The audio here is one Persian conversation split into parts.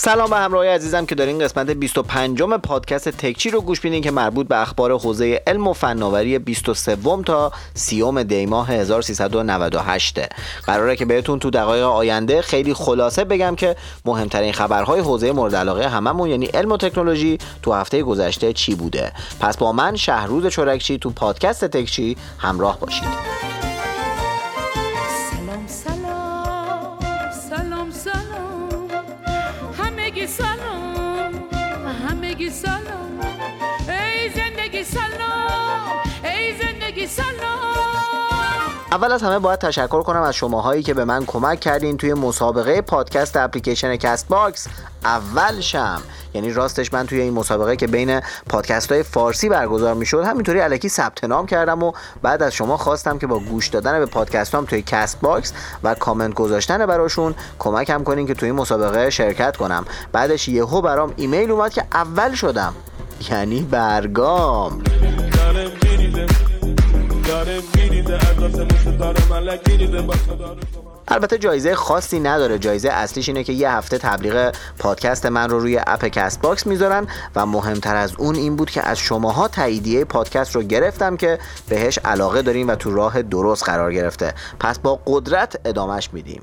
سلام به همراهی عزیزم که دارین قسمت 25 م پادکست تکچی رو گوش میدین که مربوط به اخبار حوزه علم و فناوری 23 تا 30 دی ماه 1398 قراره که بهتون تو دقایق آینده خیلی خلاصه بگم که مهمترین خبرهای حوزه مورد علاقه هممون یعنی علم و تکنولوژی تو هفته گذشته چی بوده؟ پس با من شهروز چورکچی تو پادکست تکچی همراه باشید. اول از همه باید تشکر کنم از شماهایی که به من کمک کردین توی مسابقه پادکست اپلیکیشن Castbox اول شم. یعنی راستش من توی این مسابقه که بین پادکست های فارسی برگزار می‌شد همینطوری الکی ثبت نام کردم و بعد از شما خواستم که با گوش دادن به پادکست هم توی Castbox و کامنت گذاشتن براشون کمکم کنین که توی این مسابقه شرکت کنم. بعدش یهو برام ایمیل اومد که اول شدم. یعنی برگام. البته جایزه خاصی نداره. جایزه اصلیش اینه که یه هفته تبلیغ پادکست من رو روی app Castbox می‌ذارن و مهمتر از اون این بود که از شماها تاییدیه پادکست رو گرفتم که بهش علاقه داریم و تو راه درست قرار گرفته. پس با قدرت ادامش میدیم.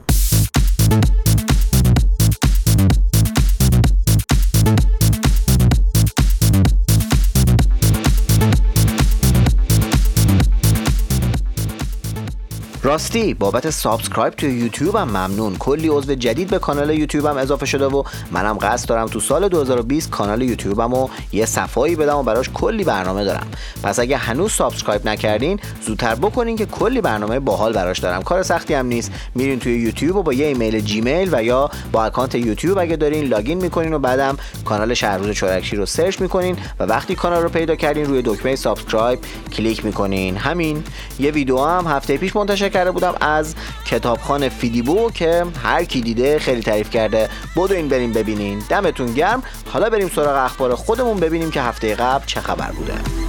راستی بابت subscribe توی یوتیوب هم ممنون. کلی عضو جدید به کانال یوتیوب هم اضافه شده و منم قصد دارم تو سال 2020 کانال یوتیوبم و یه صفایی بدم و براش کلی برنامه دارم. پس اگه هنوز subscribe نکردین زودتر بکنین که کلی برنامه باحال براش دارم. کار سختی هم نیست. میرین توی یوتیوب و با یه ایمیل جیمیل و یا با account یوتیوب اگه دارین login می‌کنین و بعدم کانال شهروز چورکشی رو search می‌کنین و وقتی کانال رو پیدا کردین روی دکمه subscribe کلیک می‌کنین. همین. یه ویدیو هم هفته پیش منتشر کرده بودم از کتابخانه فیدیبو که هر کی دیده خیلی تعریف کرده. این بریم ببینین. دمتون گرم. حالا بریم سراغ اخبار خودمون ببینیم که هفته قبل چه خبر بوده.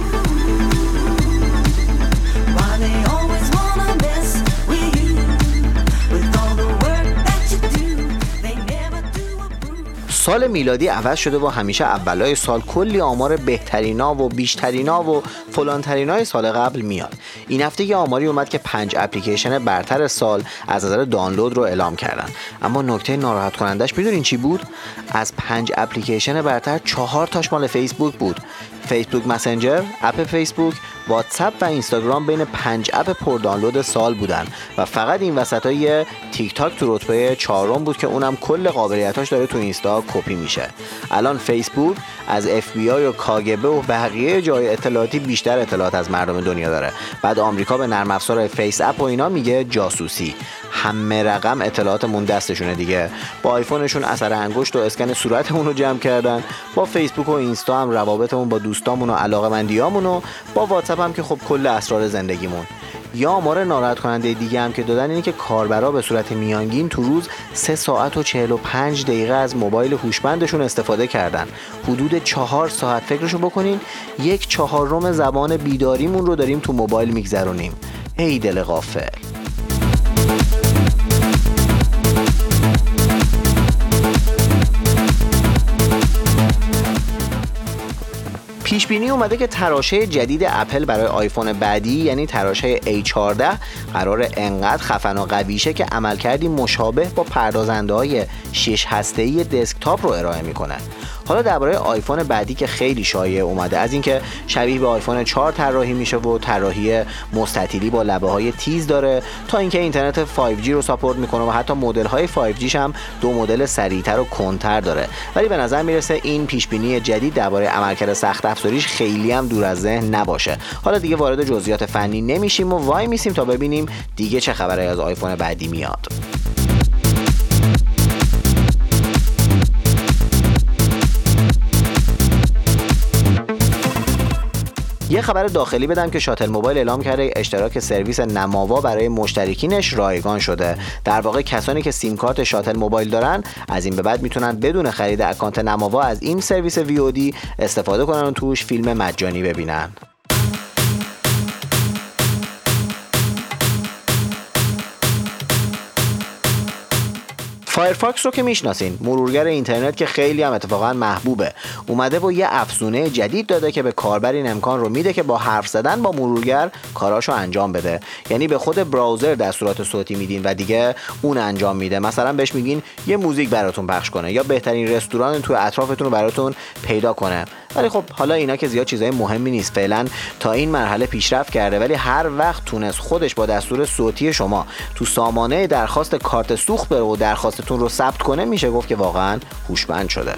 سال میلادی عوض شده و همیشه اولای سال کلی آمار بهترینا و بیشترینا و فلانترینای سال قبل میاد. این هفته یه آماری اومد که پنج اپلیکیشن برتر سال از نظر دانلود رو اعلام کردن. اما نکته ناراحت کنندش می‌دونین چی بود؟ از پنج اپلیکیشن برتر چهار تاش مال فیسبوک بود. فیسبوک مسنجر، app فیسبوک، واتساپ و اینستاگرام بین پنج app پر دانلود سال بودن و فقط این وسط های تیک تاک تو رتبه چهارم بود که اونم کل قابلیتاش داره تو اینستا کپی میشه. الان فیسبوک از اف بی آی و کاگبه و بقیه جای اطلاعاتی بیشتر اطلاعات از مردم دنیا داره. بعد آمریکا به نرم افزار FaceApp و اینا میگه جاسوسی. همه رقم اطلاعاتمون دستشونه دیگه. با آیفونشون اثر انگشت و اسکن صورتمون رو جمع کردن. با فیسبوک و اینستا هم روابطمون با دوستامون و علاقه و با واتساپ هم که خب کل اسرار زندگیمون. یه آمار ناراحت کننده دیگه هم که دادن اینه که کاربرا به صورت میانگین تو روز 3 ساعت و 45 دقیقه از موبایل هوشمندشون استفاده کردن. حدود 4 ساعت فکرشو بکنین یک چهارم زبان بیداریمون رو داریم تو موبایل میگذرونیم. ای دل غافل. پیش بینی اومده که تراشه جدید اپل برای آیفون بعدی یعنی تراشه A14 قرار انقدر خفن و قویشه که عملکردی مشابه با پردازنده های 6 هسته‌ای دسکتاپ رو ارائه می‌کنه. حالا درباره آیفون بعدی که خیلی شایع اومده از اینکه شبیه به آیفون 4 طراحی میشه و طراحی مستطیلی با لبه های تیز داره تا اینکه اینترنت 5G رو ساپورت می‌کنه و حتی مدل های 5G هم دو مدل سریعتر و کنتر داره. ولی به نظر می‌رسه این پیش بینی جدید درباره عملکرد سخت افزاریش خیلی هم دور از ذهن نباشه. حالا دیگه وارد جزئیات فنی نمیشیم و وای میسیم تا ببینیم دیگه چه خبره از آیفون بعدی میاد. یه خبر داخلی بدم که شاتل موبایل اعلام کرده اشتراک سرویس نماوا برای مشترکینش رایگان شده. در واقع کسانی که سیم کارت شاتل موبایل دارن از این به بعد می‌تونن بدون خرید account نماوا از این سرویس VOD استفاده کنن و توش فیلم مجانی ببینن. فایرفاکس رو که می‌شناسین مرورگر اینترنت که خیلی هم اتفاقا محبوبه. اومده و یه افزونه جدید داده که به کاربر این امکان رو میده که با حرف زدن با مرورگر کاراشو انجام بده. یعنی به خود browser دستورات صوتی میدین و دیگه اون انجام میده. مثلا بهش میگین یه موزیک براتون پخش کنه یا بهترین رستوران تو اطرافتون رو براتون پیدا کنه. ولی خب حالا اینا که زیاد چیزای مهمی نیست. فعلا تا این مرحله پیشرفت کرده ولی هر وقت تونست خودش با دستور صوتی شما تو سامانه درخواست کارت سوخت بره و درخواستتون رو ثبت کنه میشه گفت که واقعا هوشمند شده.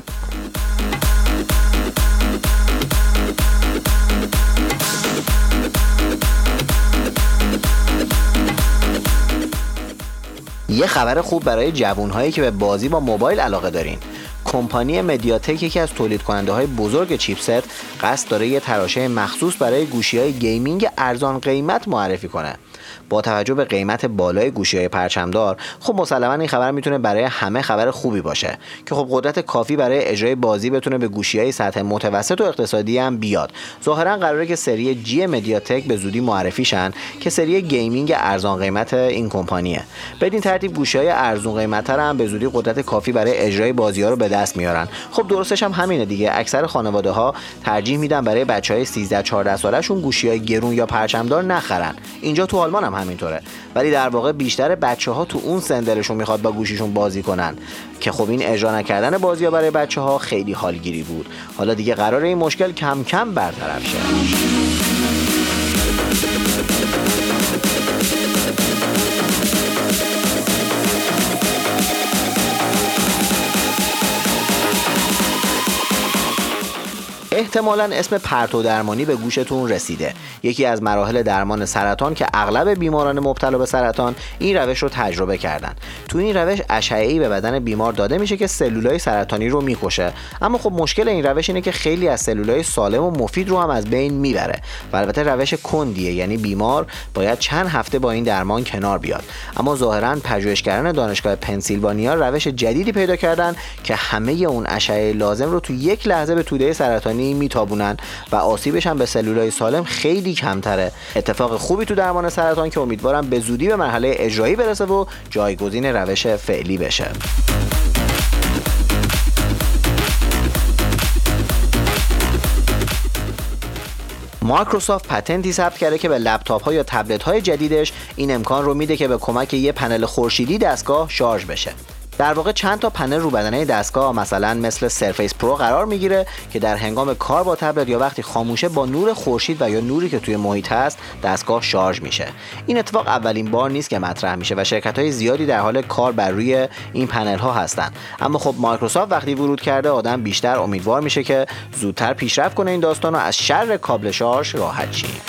یه خبر خوب برای جوانهایی که به بازی با موبایل علاقه دارین. کمپانی مدیاتک یکی از تولید کننده های بزرگ چیپست قصد داره یه تراشه مخصوص برای گوشی های گیمینگ ارزان قیمت معرفی کنه. با توجه به قیمت بالای گوشی های پرچمدار خب مسلما این خبر می‌تونه برای همه خبر خوبی باشه که خب قدرت کافی برای اجرای بازی بتونه به گوشی های سطح متوسط و اقتصادی هم بیاد. ظاهرا قراره که سری جی مدیاتک به زودی معرفی شن که سری گیمینگ ارزان قیمت این کمپانیه. بدین ترتیب گوشی های ارزان قیمت هم به زودی قدرت کافی برای اجرای بازی ها رو به دست میارن. خب درستش هم همینه دیگه. اکثر خانواده ها ترجیح میدن برای بچه های 13 14 سالشون گوشی های گرون یا پرچمدار نخرن. اینجا تو آلمان هم همینطوره. ولی در واقع بیشتر بچه ها تو اون سندلشون می‌خواد با گوشیشون بازی کنن. که خب این اجرا نکردن بازی ها برای بچه ها خیلی حالگیری بود. حالا دیگه قرار این مشکل کم کم برطرف شه. احتمالا اسم پرتو درمانی به گوشتون رسیده. یکی از مراحل درمان سرطان که اغلب بیماران مبتلا به سرطان این روش رو تجربه کردن. تو این روش اشعه‌ای به بدن بیمار داده میشه که سلولای سرطانی رو می‌کشه. اما خب مشکل این روش اینه که خیلی از سلولای سالم و مفید رو هم از بین می‌بره و البته روش کندیه یعنی بیمار باید چند هفته با این درمان کنار بیاد. اما ظاهرا پژوهشگران دانشگاه پنسیلوانیا روش جدیدی پیدا کردن که همه اون اشعه لازم رو تو یک لحظه به توده سرطانی میتابونن و آسیبش هم به سلولای سالم خیلی کمتره. اتفاق خوبی تو درمان سرطان که امیدوارم به زودی به مرحله اجرایی برسه و جایگزین روش فعلی بشه. مایکروسافت پتنتی ثبت کرده که به لپتاپ ها یا تبلت های جدیدش این امکان رو میده که به کمک یه پنل خورشیدی دستگاه شارژ بشه. در واقع چند تا پنل رو بدنه دستگاه مثلا مثل سرفیس پرو قرار می‌گیره که در هنگام کار با تبلت یا وقتی خاموشه با نور خورشید و یا نوری که توی محیط هست دستگاه شارژ میشه. این اتفاق اولین بار نیست که مطرح میشه و شرکت های زیادی در حال کار بر روی این پنل ها هستن اما خب مایکروسافت وقتی ورود کرده آدم بیشتر امیدوار میشه که زودتر پیشرفت کنه این داستان و از شر کابل شارژ راحت شیم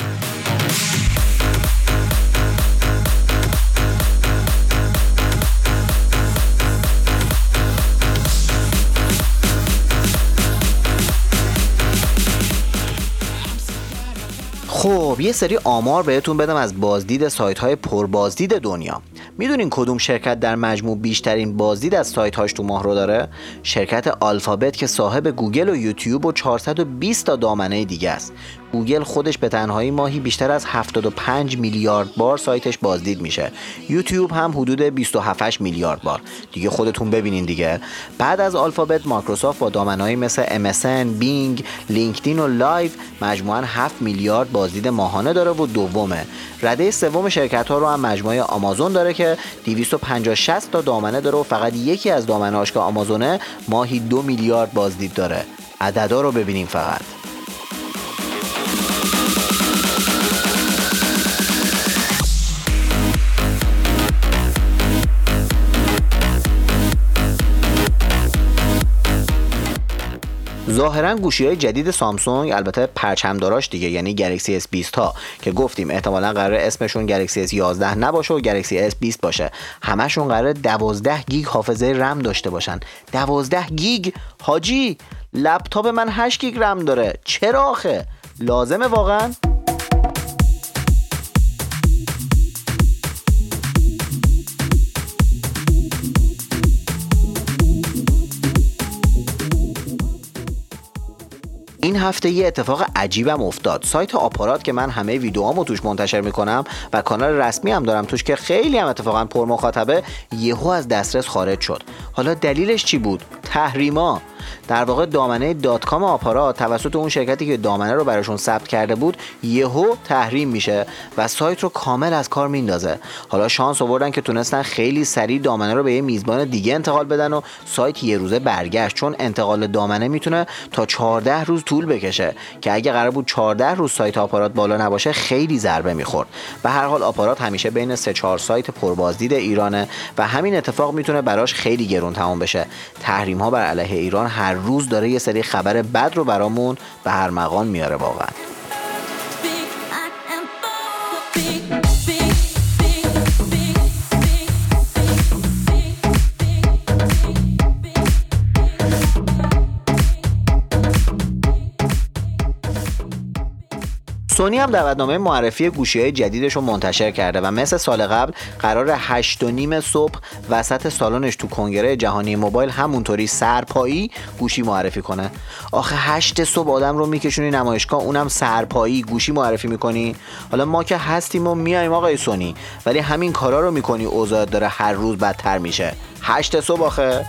خب یه سری آمار بهتون بدم از بازدید سایت های پربازدید دنیا. می‌دونین کدوم شرکت در مجموع بیشترین بازدید از سایت هاش تو ماه رو داره؟ شرکت آلفابت که صاحب گوگل و یوتیوب و 420 تا دامنه دیگه است. گوگل خودش به تنهایی ماهی بیشتر از 75 میلیارد بار سایتش بازدید میشه. یوتیوب هم حدود 27 میلیارد بار. دیگه خودتون ببینین دیگه. بعد از آلفابت مایکروسافت با دامنهایی مثل MSN، بینگ، لینکدین و لایو مجموعا 7 میلیارد بازدید ماهانه داره و دومه. رده سوم شرکت ها رو هم مجموعه آمازون داره که 250 60 تا دامنه داره و فقط یکی از دامنه‌هاش که آمازونه ماهی دو میلیارد بازدید داره. عددا رو ببینیم فقط. ظاهرا گوشی های جدید سامسونگ البته پرچمداراش دیگه یعنی گلکسی اس 20 ها که گفتیم احتمالا قرار اسمشون گلکسی اس 11 نباشه و گلکسی اس 20 باشه. همشون قراره 12 گیگ حافظه رم داشته باشن. 12 گیگ؟ حاجی لپتاپ من 8 گیگ رم داره. چرا آخه؟ لازمه واقعا؟ این هفته یه اتفاق عجیبم افتاد. سایت آپارات که من همه ویدیوهامو توش منتشر می‌کنم و کانال رسمی هم دارم توش که خیلی هم اتفاقا پر مخاطبه یهو از دسترس خارج شد. حالا دلیلش چی بود؟ تحریما. در واقع دامنه دات کام آپارات توسط اون شرکتی که دامنه رو براشون ثبت کرده بود یهو تحریم میشه و سایت رو کامل از کار میندازه. حالا شانس آوردن که تونستن خیلی سریع دامنه رو به یه میزبان دیگه انتقال بدن و سایت یه روزه برگشت چون انتقال دامنه می‌تونه تا 14 روز طول بکشه که اگه قرار بود 14 روز سایت آپارات بالا نباشه خیلی ضربه می‌خورد. به هر حال آپارات همیشه بین 3 4 سایت پربازدید ایرانه و همین اتفاق می‌تونه براش خیلی گرون تمام بشه. تحریم ها بر علیه ایران هر روز داره یه سری خبر بد رو برامون به هر مقام میاره واقعا. سونی هم دعوتنامه معرفی گوشی های جدیدش رو منتشر کرده و مثل سال قبل قرار 8 و نیم صبح وسط سالنش تو کنگره جهانی موبایل همونطوری سرپایی گوشی معرفی کنه. آخه 8 صبح آدم رو میکشونی نمایشگاه اونم سرپایی گوشی معرفی می‌کنی. حالا ما که هستیم و میایم آقای سونی ولی همین کارا رو می‌کنی اوضاع داره هر روز بدتر میشه. 8 صبح آخه.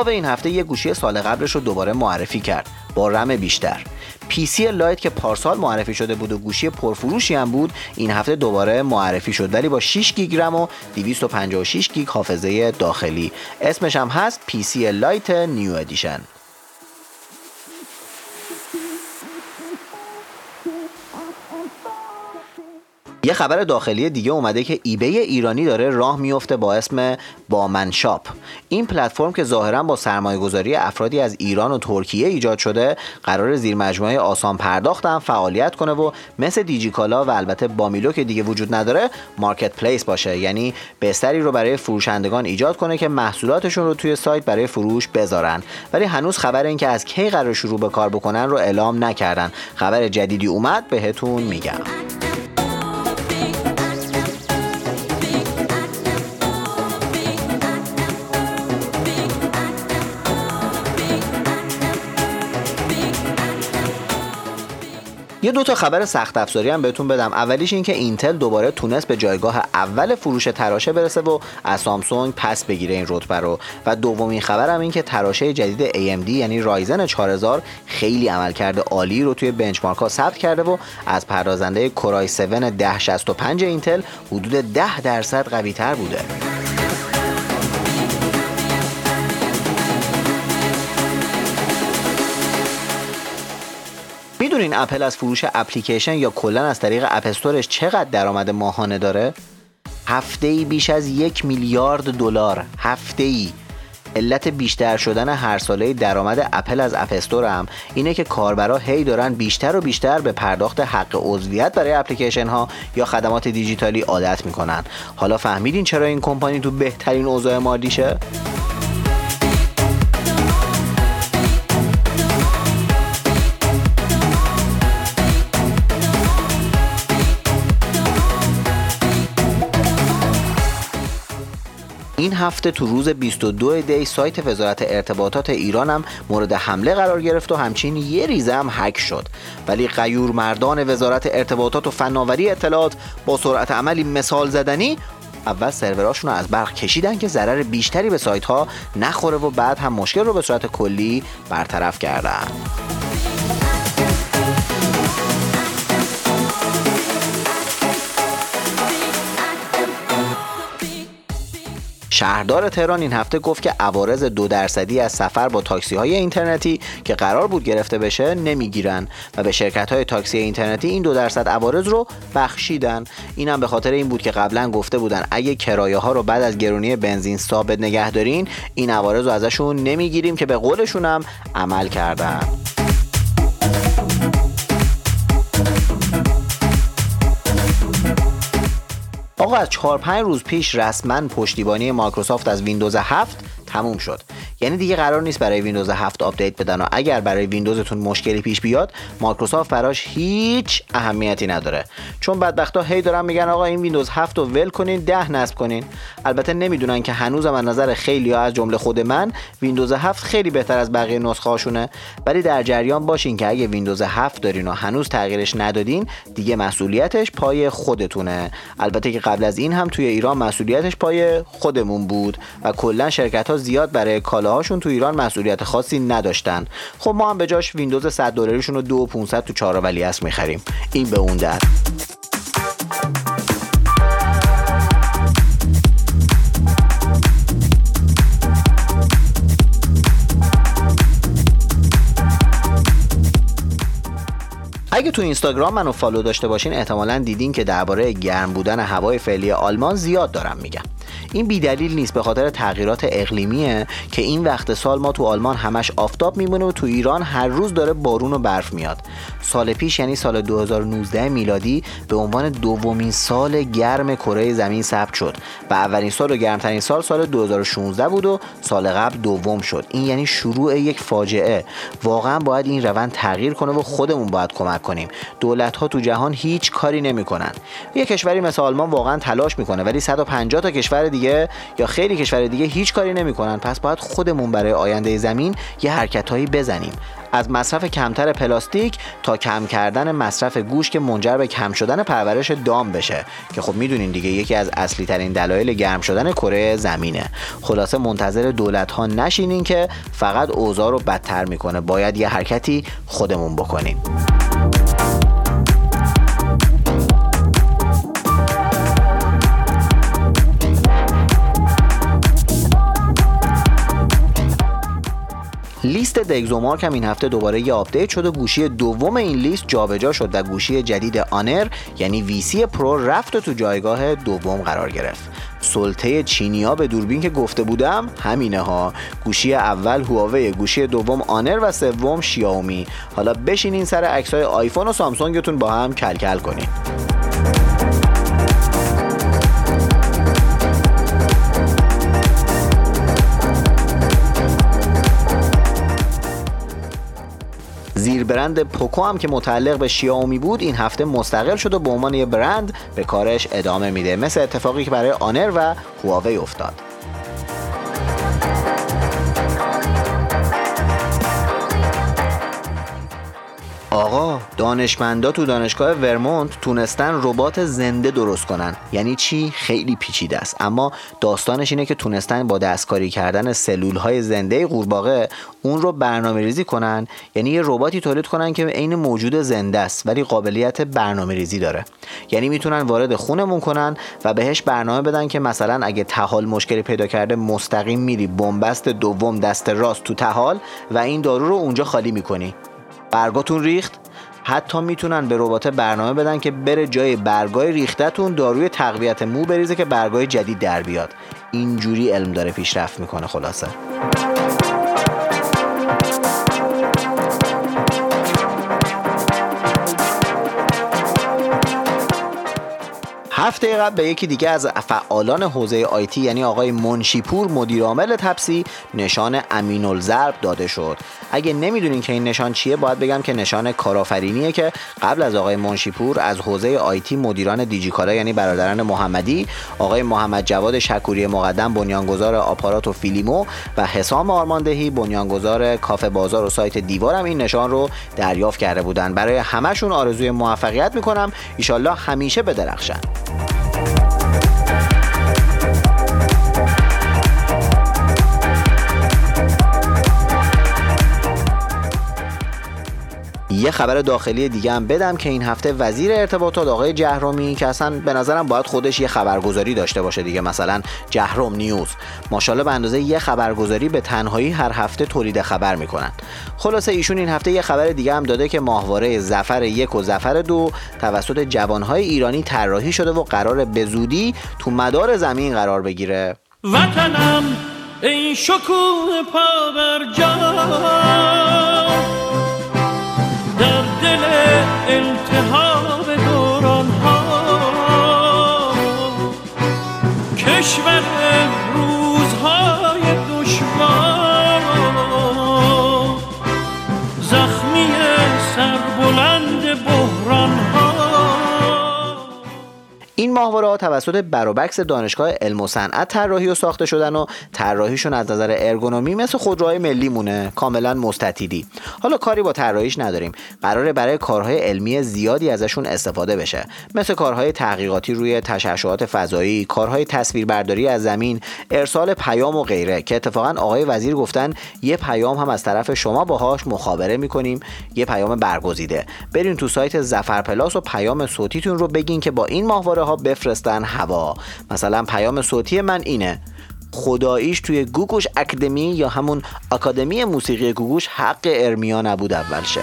هواوی این هفته یه گوشی سال قبلش رو دوباره معرفی کرد. با رم بیشتر. P30 لایت که پارسال معرفی شده بود و گوشی پرفروشی هم بود این هفته دوباره معرفی شد. ولی با 6 گیگ رم و 256 گیگ حافظه داخلی. اسمش هم هست P30 Lite New Edition یه خبر داخلی دیگه اومده که eBay ایرانی داره راه میفته با اسم بامن شاپ این پلتفرم که ظاهرا با سرمایه گذاری افرادی از ایران و ترکیه ایجاد شده قرار زیر مجموعه آسان پرداخت فعالیت کنه و مثل دیجیکالا و البته بامیلو که دیگه وجود نداره مارکت پلیس باشه. یعنی بستری رو برای فروشندگان ایجاد کنه که محصولاتشون رو توی سایت برای فروش بذارن. ولی هنوز خبر این که از کی قرار شروع به کار بکنن رو اعلام نکردن. خبر جدیدی اومد بهتون میگم. یه دو تا خبر سخت افزاری هم بهتون بدم. اولیش این که اینتل دوباره تونست به جایگاه اول فروش تراشه برسه و از سامسونگ پس بگیره این رتبه رو. و دومین خبرم این که تراشه جدید AMD یعنی رایزن 4000 خیلی عملکرد عالی رو توی بنچمارک ها ثبت کرده و از پردازنده کورای 7 1065 اینتل حدود 10 درصد قوی تر بوده. می‌دونین اپل از فروش اپلیکیشن یا کلا از طریق اپستورش چقدر درآمد ماهانه داره؟ هفته ای بیش از یک میلیارد دلار هفته ای علت بیشتر شدن هر ساله درآمد اپل از اپستور هم اینه که کاربرا هی دارن بیشتر و بیشتر به پرداخت حق عضویت برای اپلیکیشن ها یا خدمات دیجیتالی عادت می‌کنن حالا فهمیدین چرا این کمپانی تو بهترین اوضاع مادیشه؟ هفته تو روز 22 دی سایت وزارت ارتباطات ایران هم مورد حمله قرار گرفت و همچین یه ریزه هم هک شد. ولی غیور مردان وزارت ارتباطات و فناوری اطلاعات با سرعت عملی مثال زدنی اول سروراشون رو از برق کشیدن که ضرر بیشتری به سایت ها نخوره و بعد هم مشکل رو به صورت کلی برطرف کردن. شهردار تهران این هفته گفت که عوارض دو درصدی از سفر با تاکسی های اینترنتی که قرار بود گرفته بشه نمی‌گیرن و به شرکت های تاکسی اینترنتی این دو درصد عوارض رو بخشیدن. اینم به خاطر این بود که قبلا گفته بودن اگه کرایه ها رو بعد از گرونی بنزین ثابت نگه دارین این عوارض رو ازشون نمی‌گیریم که به قولشون هم عمل کردن. از 4 5 روز پیش رسما پشتیبانی مایکروسافت از ویندوز 7 تموم شد. یعنی دیگه قرار نیست برای ویندوز 7 آپدیت بدن و اگر برای ویندوزتون مشکلی پیش بیاد مایکروسافت براش هیچ اهمیتی نداره. چون بدبختا هی دارن میگن آقا این ویندوز 7 رو ول کنین 10 نصب کنین. البته نمی‌دونن که هنوزم از نظر خیلی از جمله خود من ویندوز 7 خیلی بهتر از بقیه نسخه هاشونه. ولی در جریان باشین که اگه ویندوز 7 دارین و هنوز تغییرش ندادین دیگه مسئولیتش پای خودتونه. البته که قبل از این هم توی ایران مسئولیتش پای خودمون بود و کلا شرکت ها زیاد برای کالاهاشون تو ایران مسئولیت خاصی نداشتن. خب ما هم به جاش ویندوز 100 دلاریشون رو 2 500 تو 4 ولی اس می‌خریم. این به اون در. اگه تو اینستاگرام منو فالو داشته باشین احتمالا دیدین که درباره گرم بودن هوای فعلی آلمان زیاد دارم میگم. این بیدلیل نیست به خاطر تغییرات اقلیمیه که این وقت سال ما تو آلمان همش آفتاب میمونه و تو ایران هر روز داره بارون و برف میاد. سال پیش یعنی سال 2019 میلادی به عنوان دومین سال گرم کره زمین ثبت شد و اولین سال و گرمترین سال سال 2016 بود و سال قبل دوم شد. این یعنی شروع یک فاجعه. واقعا باید این روند تغییر کنه و خودمون باید کمک کنیم. دولت ها تو جهان هیچ کاری نمی‌کنن. یک کشوری مثل آلمان واقعا تلاش می‌کنه ولی 150 تا کشور دیگه یا خیلی کشور دیگه هیچ کاری نمی‌کنن. پس باید خودمون برای آینده زمین یه حرکتهایی بزنیم. از مصرف کمتر پلاستیک تا کم کردن مصرف گوش که منجر به کم شدن پرورش دام بشه. که خب می‌دونین دیگه یکی از اصلی ترین دلایل گرم شدن کره زمینه. خلاصه منتظر دولت ها نشینین که فقط اوضاع رو بدتر می‌کنه. باید یه حرکتی خودمون بکنیم. لیست DxOMark هم این هفته دوباره یه آپدیت شد و گوشی دوم این لیست جابجا شد و گوشی جدید آنر یعنی V30 پرو رفت و تو جایگاه دوم قرار گرفت. سلطه چینیا به دوربین که گفته بودم همینه ها. گوشی اول هواوی گوشی دوم آنر و سوم شیائومی. حالا بشینین سر عکسای آیفون و سامسونگتون با هم کلکل کنین. زیر برند پوکو هم که متعلق به شیائومی بود این هفته مستقل شد و به عنوان یه برند به کارش ادامه میده. مثل اتفاقی که برای آنر و هواوی افتاد. دانشمندا تو دانشگاه ورمونت تونستن ربات زنده درست کنن. یعنی چی؟ خیلی پیچیده است. اما داستانش اینه که تونستن با دستکاری کردن سلول های زنده قورباغه اون رو برنامه ریزی کنن. یعنی یه رباتی تولید کنن که عین موجود زنده است ولی قابلیت برنامه ریزی داره. یعنی می‌تونن وارد خونمون کنن و بهش برنامه بدن که مثلا اگه تحال مشکلی پیدا کرده مستقیم میری بنبست دوم دست راست تو تحال و این دارو رو اونجا خالی می‌کنی. برگاتون ریخت. حتی می‌تونن به ربات برنامه بدن که بره جای برگای ریختتون داروی تقویت مو بریزه که برگای جدید در بیاد. اینجوری علم داره پیشرفت می‌کنه خلاصه. هفته قبل به یکی دیگه از فعالان حوزه آیتی یعنی آقای منشیپور مدیر عامل تپسی نشان امین الضرب داده شد. اگه نمی‌دونین که این نشان چیه باید بگم که نشان کارآفرینیه که قبل از آقای منشیپور از حوزه آیتی مدیران دیجیکالا یعنی برادران محمدی آقای محمد جواد شکوری مقدم بنیانگذار آپارات و فیلیمو و حسام آرماندهی بنیانگذار کافه بازار و سایت دیوارم این نشان رو دریافت کرده بودن. برای همشون آرزوی موفقیت می‌کنم. ایشالله همیشه بدرخشن یه خبر داخلی دیگه هم بدم که این هفته وزیر ارتباطات آقای جهرومی که اصلا به نظرم باید خودش یه خبرگزاری داشته باشه دیگه مثلا جهروم نیوز. ماشاءالله به اندازه یه خبرگزاری به تنهایی هر هفته تولید خبر می‌کنن. خلاصه ایشون این هفته یه خبر دیگه هم داده که ماهواره زفر یک و زفر دو توسط جوانهای ایرانی طراحی شده و قرار به زودی تو مدار زمین قرار بگیره. وطنم این شکوه پا دل التحاب دوران ها کشور این ماهواره توسط بروبکس دانشگاه علم و صنعت طراحی و ساخته شدن و طراحیشون از نظر ارگونومی مثل خودروهای ملی مونه کاملا مستطیلی. حالا کاری با طراحیش نداریم. قراره برای کارهای علمی زیادی ازشون استفاده بشه. مثل کارهای تحقیقاتی روی تشعشعات فضایی کارهای تصویربرداری از زمین ارسال پیام و غیره که اتفاقا آقای وزیر گفتن یه پیام هم از طرف شما باهاش مخابره می‌کنیم. یه پیام برگزیده. برین تو سایت زفر پلاس و پیام صوتیتون رو بگین که با این ماهواره ها بفرستن هوا. مثلا پیام صوتی من اینه. خداییش توی گوگوش اکادمی یا همون اکادمی موسیقی گوگوش حق ارمیا نبود اول شه.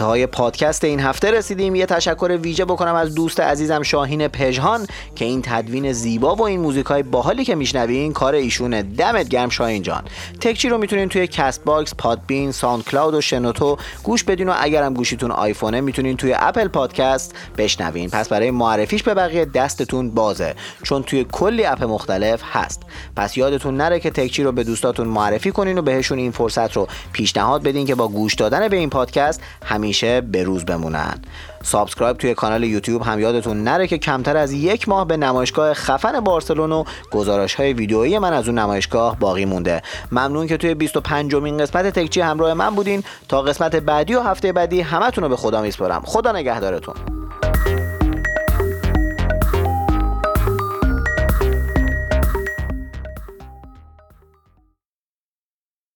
انتهای پادکست این هفته رسیدیم. یه تشکر ویژه بکنم از دوست عزیزم شاهین پژهان که این تدوین زیبا و این موزیک های باحالی که میشنوین کار ایشونه. دمت گرم شاهین جان. تکچی رو می‌تونین توی کست باکس پادبین SoundCloud و شنوتو گوش بدین و اگرم گوشیتون آیفونه می‌تونین توی Apple Podcast بشنوین. پس برای معرفیش به بقیه دستتون بازه چون توی کلی اپ مختلف هست. پس یادتون نره که تکچی رو به دوستاتون معرفی کنین و بهشون این فرصت رو پیشنهاد بدین که با گوش دادن به این پادکست همیشه به روز بمونن. subscribe توی کانال یوتیوب هم یادتون نره که کمتر از یک ماه به نمایشگاه خفن بارسلون و گزارش های ویدئویی من از اون نمایشگاه باقی مونده. ممنون که توی 25 مین قسمت تکچی همراه من بودین. تا قسمت بعدی و هفته بعدی همتون رو به خدا میسپارم. خدا نگهدارتون.